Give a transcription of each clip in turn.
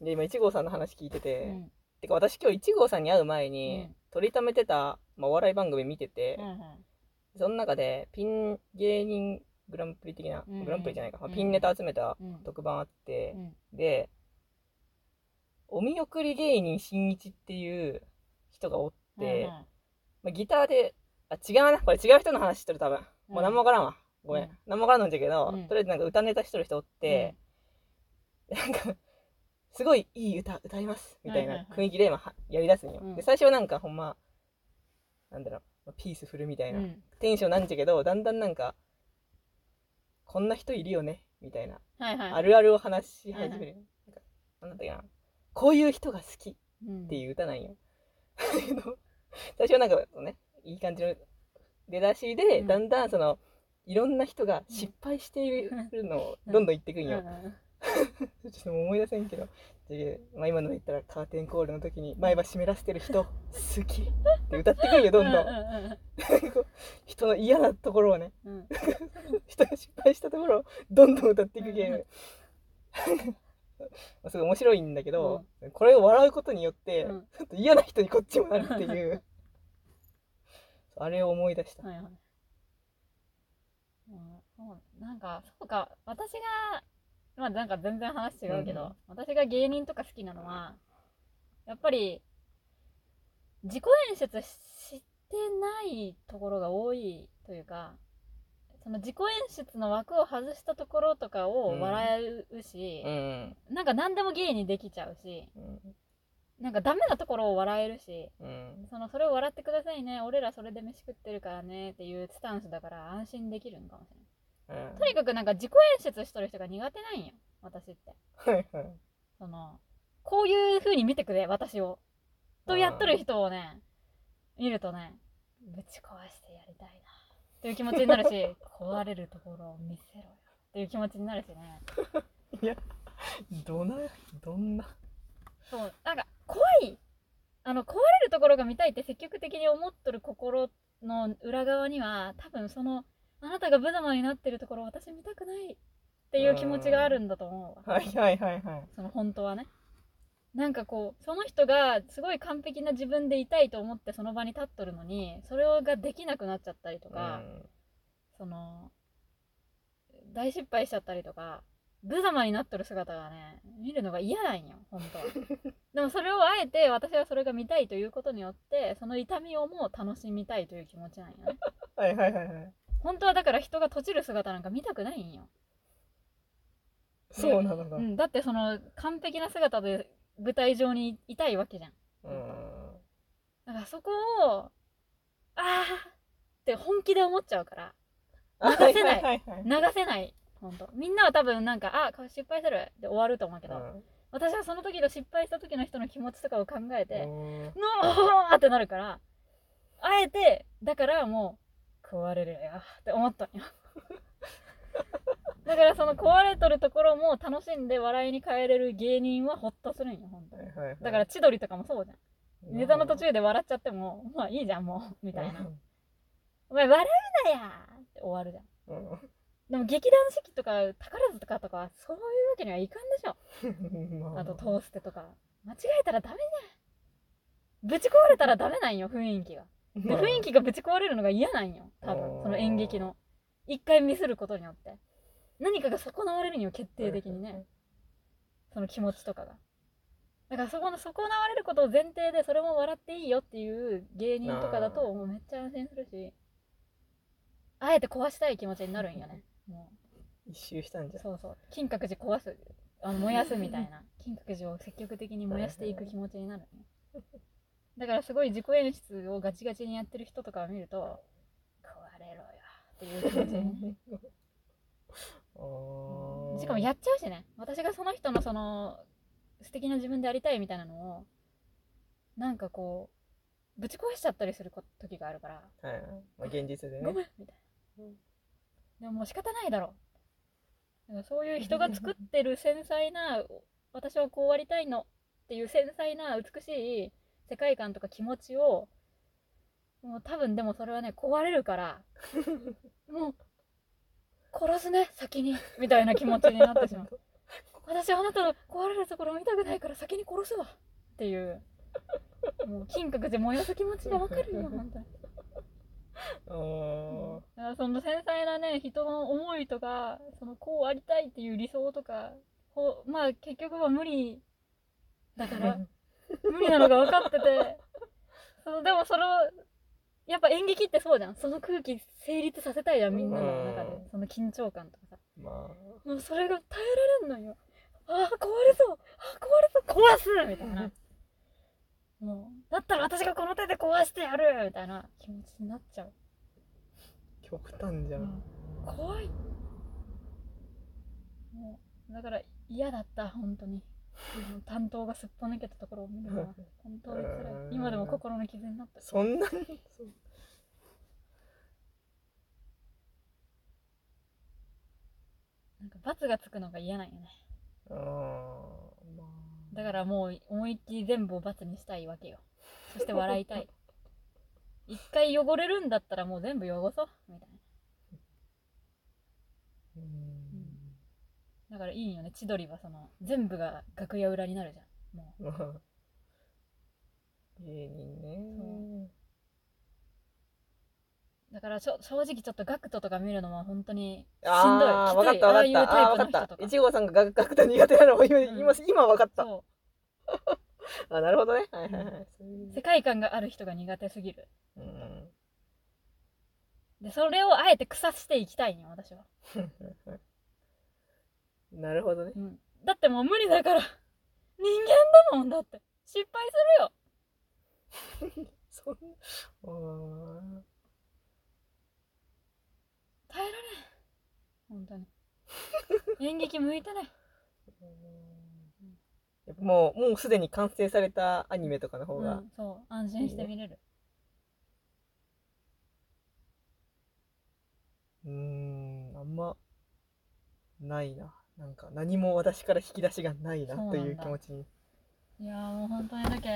で今1号さんの話聞いてうて、ん。てか私今日1号さんに会う前に、うん。取りためてた、まあ、お笑い番組見ててう、んその中でピン芸人グランプリ的な、うんグランプリじゃないか、まあうん。ピンネタ集めたうん。特番あってう、ん。で、お見送り芸人新一っていう人がおって、うんまあ、ギターで、あ、違うな、これ違う人の話してる多分。もう何もわからんわ。ごめん。うん。何もわからんのんじゃけど、うん。とりあえずなんか歌ネタしとる人おって、なんか、すごいいい歌歌いますみたいはいははいない雰囲気で今はやり出すんよ。うんで、最初はなんかほんま、なんだろう、まあピースフルみたいな、うんテンションなんじゃけど、だんだんなんか、こんな人いるよねみたいな、はいはいあるあるを話し始める。なんかなんだっ。こういう人が好きっうんていう歌なんよ。け ど最初はなんかね、いい感じの出だしで、うんだんだんその、いろんな人が失敗しているのをどんどん言ってくんよ。ちょっと思い出せんけど、でまあ、今の言ったらカーテンコールの時に前歯湿らせてる人好きって歌ってくんよ、どんどん。人の嫌なところをね、うんうん 人が失敗したところをどんどん歌っていくゲーム。まあすごい面白いんだけど、これを笑うことによって、っと嫌な人にこっちもなるっていう。あれを思い出した。はいはいなんかそうか私がまあなんか全然話違うけど、うん私が芸人とか好きなのはやっぱり自己演出してないところが多いというかその自己演出の枠を外したところとかを笑うしう、ん。なんか何でも芸にできちゃうしうん。なんかダメなところを笑えるしうん。そのそれを笑ってくださいね俺らそれで飯食ってるからねっていうスタンスだから安心できるのかもしれないうん。とにかくなんか自己演出しとる人が苦手なんよ私って。はいはい。そのこういう風に見てくれ私を。とやっとる人をね見るとねぶち壊してやりたいな。っていう気持ちになるし 壊れるところを見せろよ。っていう気持ちになるしね。いや、どな、どんな。そうなんか怖い。あの壊れるところが見たいって積極的に思っとる心の裏側には多分そのあなたが無様になってるところを私見たくないっていう気持ちがあるんだと思うわ。はいはいはいはい。その本当はね。なんかこうその人がすごい完璧な自分でいたいと思ってその場に立っとるのにそれができなくなっちゃったりとか、その大失敗しちゃったりとか無様になっとる姿がね見るのが嫌なんよ本当は。でもそれをあえて私はそれが見たいということによってその痛みをも楽しみたいという気持ちなんよね。はいはいはいはい。本当はだから人が閉じる姿なんか見たくないんよ。そうなのか。うん、だってその完璧な姿で舞台上にいたいわけじゃん。うん。だからそこをああって本気で思っちゃうから流せないはいはい。はい。流せない。ほんとみんなは多分なんかあ失敗するで終わると思うけど、うん。私はその時の失敗した時の人の気持ちとかを考えて、うん。のーってなるからあえてだからもう壊れるよ。って思ったんよ。だからその壊れとるところも楽しんで笑いに変えれる芸人はホッとするんよ本当に。はいはいはい。だから千鳥とかもそうじゃん。ネタの途中で笑っちゃってもまあいいじゃんもうみたいな。お前笑うなやって終わるじゃん。うん。でも劇団四季とか宝塚とかとかそういうわけにはいかんでしょ。うんあ。とトーステとか。間違えたらダメじゃん。ぶち壊れたらダメなんよ雰囲気がで雰囲気がぶち壊れるのが嫌なんよ。多分。その演劇の。一回ミスることによって。何かが損なわれるんよ決定的にね。その気持ちとかが。だからそこの損なわれることを前提でそれも笑っていいよっていう芸人とかだともうめっちゃ安心するしあえて壊したい気持ちになるんよね。も一周したんじゃうそうそう。金閣寺壊す。あの燃やすみたいな。金閣寺を積極的に燃やしていく気持ちになる。んよだからすごい自己演出をガチガチにやってる人とかを見ると壊れろよっていう気持ちにしかもやっちゃうしね。私がその人のその素敵な自分でありたいみたいなのをなんかこうぶち壊しちゃったりするこ時があるから。はいはい。まあ現実でごねめんみたいな、でももう仕方ないだろ。うだからそういう人が作ってる繊細な私はこうありたいのっていう繊細な美しい世界観とか気持ちをもう多分でもそれはね壊れるから もう殺すね先にみたいな気持ちになってしまう。私あなたの壊れるところ見たくないから先に殺すわっていう。もう金閣寺燃やす気持ちがわかるよ 本当に。あー。だからその繊細なね人の思いとかそのこうありたいっていう理想とかこうまあ結局は無理だから 無理なのが分かってて。そのでもそのやっぱ演劇ってそうじゃん。その空気成立させたいじゃんみんなの中で。うんその緊張感とかさ。まもうそれが耐えられんのよ。ああ壊れそう。ああ壊れそう。壊すみたいな。もうだったら私がこの手で壊してやる。みたいな。気持ちになっちゃう、あ極端じゃん、うん。怖い。もうだから嫌だった本当に担当がすっぽ抜けたところを見るのは本当に辛うんい。今でも心の傷になってるそんなに？そうなんか罰がつくのが嫌なんよね。あーまあ。だからもう思いっきり全部を罰にしたいわけよ。そして笑いたい。一回汚れるんだったらもう全部汚そう。みたいなうーんだからいいよね。千鳥はその全部が楽屋裏になるじゃん。もまあ 芸人ね。う。だから正直ちょっとガクトとか見るのは本当にしんどい。ああ分かった分かった。分か人とか。った。一号さんがガクガクと苦手なのを今、うん。今今分かった。そ あなるほどね。はいはいはい。世界観がある人が苦手すぎる。うん。でそれをあえて腐していきたいんよ私は、なるほどね。うん、だってもう無理だから。人間だもんだって。失敗するよ。そんあー耐えられん。本当に。演劇向いてない。もうもうすでに完成されたアニメとかの方が、うん、そう。安心して見れる。うーん。あんまないななんか何も私から引き出しがないなという気持ちに。いやーもう本当にだけ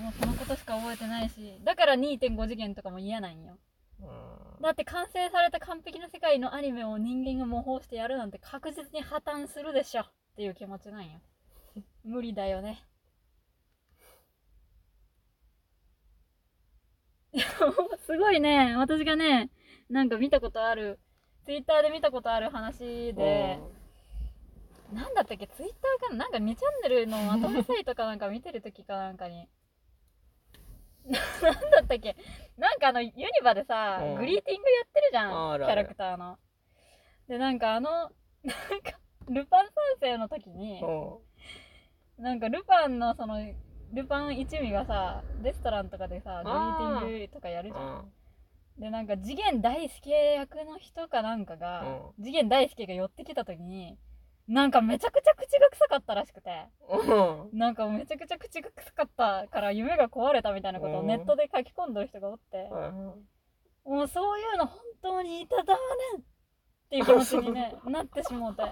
もうそのことしか覚えてないしだから2.5次元とかも嫌なんよ。うん。だって完成された完璧な世界のアニメを人間が模倣してやるなんて確実に破綻するでしょっていう気持ちなんよ。無理だよね。すごいね。私がねなんか見たことあるツイッターで見たことある話でなんだったっけ？ツイッターかな？なんか2チャンネルのまとめサイトかなんか見てる時かなんかに。なんだったっけ？なんかあのユニバでさうん。グリーティングやってるじゃんキャラクターの。でなんかあのなんかルパン三世の時にうん。なんかルパンのそのルパン一味がさレストランとかでさグリーティングとかやるじゃん。でなんか次元大介役の人かなんかが、次元大介が寄ってきた時になんかめちゃくちゃ口が臭かったらしくて。うん。なんかめちゃくちゃ口が臭かったから夢が壊れたみたいなことをネットで書き込んでる人がおって。うん。もうそういうの本当にいたたまねんっていう気持ちに、ね、なってしもうて。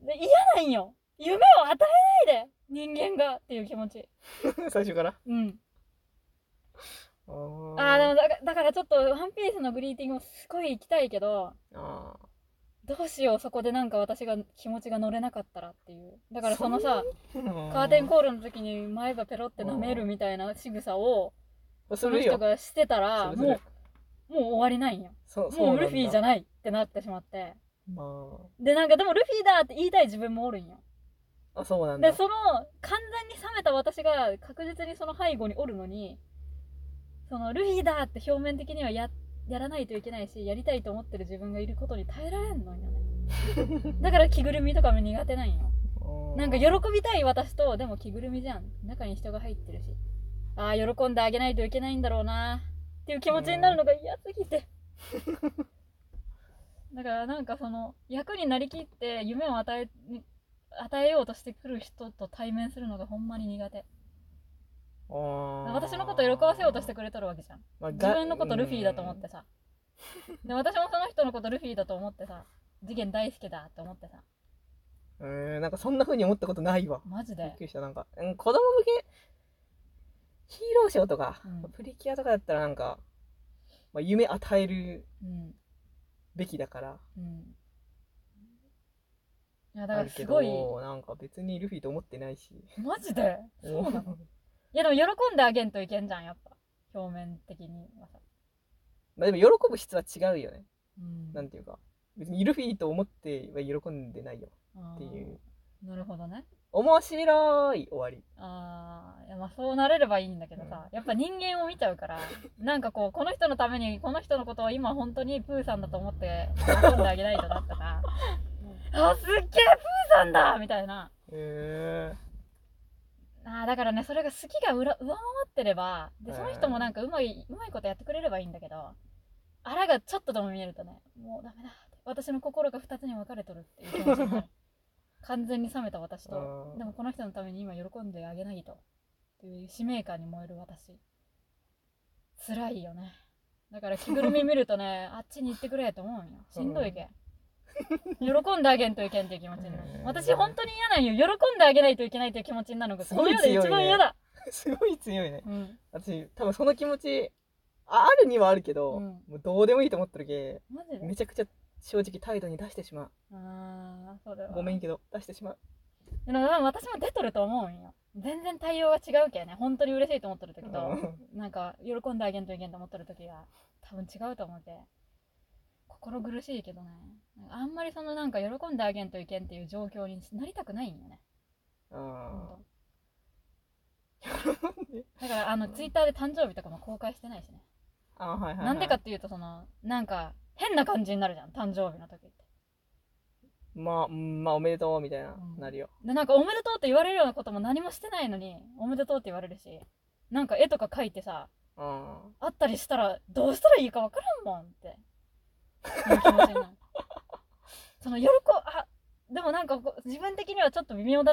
で嫌なんよ。夢を与えないで人間がっていう気持ち。最初から？うん。ああーでもだかだからちょっと「ワンピースのグリーティングもすごい行きたいけどあどうしようそこでなんか私が気持ちが乗れなかったらっていう。だからそのさーカーテンコールの時に前歯ペロって舐めるみたいな仕草をすその人がしてたらもうもう終わりないんよ。そうもうルフィじゃないってなってしまって。までなんかでもルフィだって言いたい自分もおるんよ。ああそうなんだ。でその完全に冷めた私が確実にその背後におるのにそのルフィだって表面的にはややらないといけないしやりたいと思ってる自分がいることに耐えられんのよね。だから着ぐるみとかも苦手なんよ。なんか喜びたい私とでも着ぐるみじゃん。中に人が入ってるし。ああ喜んであげないといけないんだろうな。っていう気持ちになるのが嫌すぎて。だからなんかその役になりきって夢を与え与えようとしてくる人と対面するのがほんまに苦手私のこと喜ばせようとしてくれとるわけじゃん。まあ自分のことルフィだと思ってさ。で私もその人のことルフィだと思ってさ。次元大好きだって思ってさ。うーんなんかそんな風に思ったことないわ。マジで。びっくりしたなんか、うん、子供向けヒーローショーとか、うん。プリキュアとかだったらなんか、まあ、夢与えるうん。べきだから。うん。いやだかあるけらすごい。どなんか別にルフィと思ってないし。マジで？そうなの？いやでも喜んであげんといけんじゃんやっぱ。表面的にはさ、まあでも喜ぶ質は違うよね。うん。なんていうか。別にルフィと思っては喜んでないよ。っていう。なるほどね。面白い終わり。ああいやまあそうなれればいいんだけどさ、やっぱ人間を見ちゃうからなんかこうこの人のためにこの人のことを今本当にプーさんだと思って喜んであげないとなとかあすっげえプーさんだみたいな。へえあーだからねそれが好きが裏上回ってればでうんその人もなんかうまいうまいことやってくれればいいんだけどあらがちょっとでも見えるとねもうダメだって私の心が2つに分かれとるっていう気持ちになる。完全に冷めた私とうん。でもこの人のために今喜んであげないとっていう使命感に燃える私。辛いよね。だから着ぐるみ見るとね あっちに行ってくれと思うんよ。しんどいけん喜んであげんといけんっていう気持ちになる。うん。私本当に嫌なんよ。喜んであげないといけないという気持ちになるのがこの世で一番嫌だ、すごい強いね。うん。私多分その気持ちああるにはあるけど、うん。もうどうでもいいと思ってるけめちゃくちゃ正直態度に出してしまああそうだようごめんけど出してしまう。でも私も出とると思うんよ。全然対応が違うけね。本当に嬉しいと思ってる時とうなんか喜んであげんといけんと思ってる時が多分違うと思うけ心苦しいけどね。あんまりそのなんか喜んであげんといけんっていう状況になりたくないんよね。あだからあのツイッターで誕生日とかも公開してないしね。あはいはい、はい、なんでかっていうとそのなんか変な感じになるじゃん。誕生日の時って。まあ、うんまあおめでとうみたいな、うん。なるよ。でなんかおめでとうって言われるようなことも何もしてないのにおめでとうって言われるしなんか絵とか描いてさああったりしたらどうしたらいいか分からんもんっていう気持ちになるその喜あでもなんか自分的にはちょっと微妙だな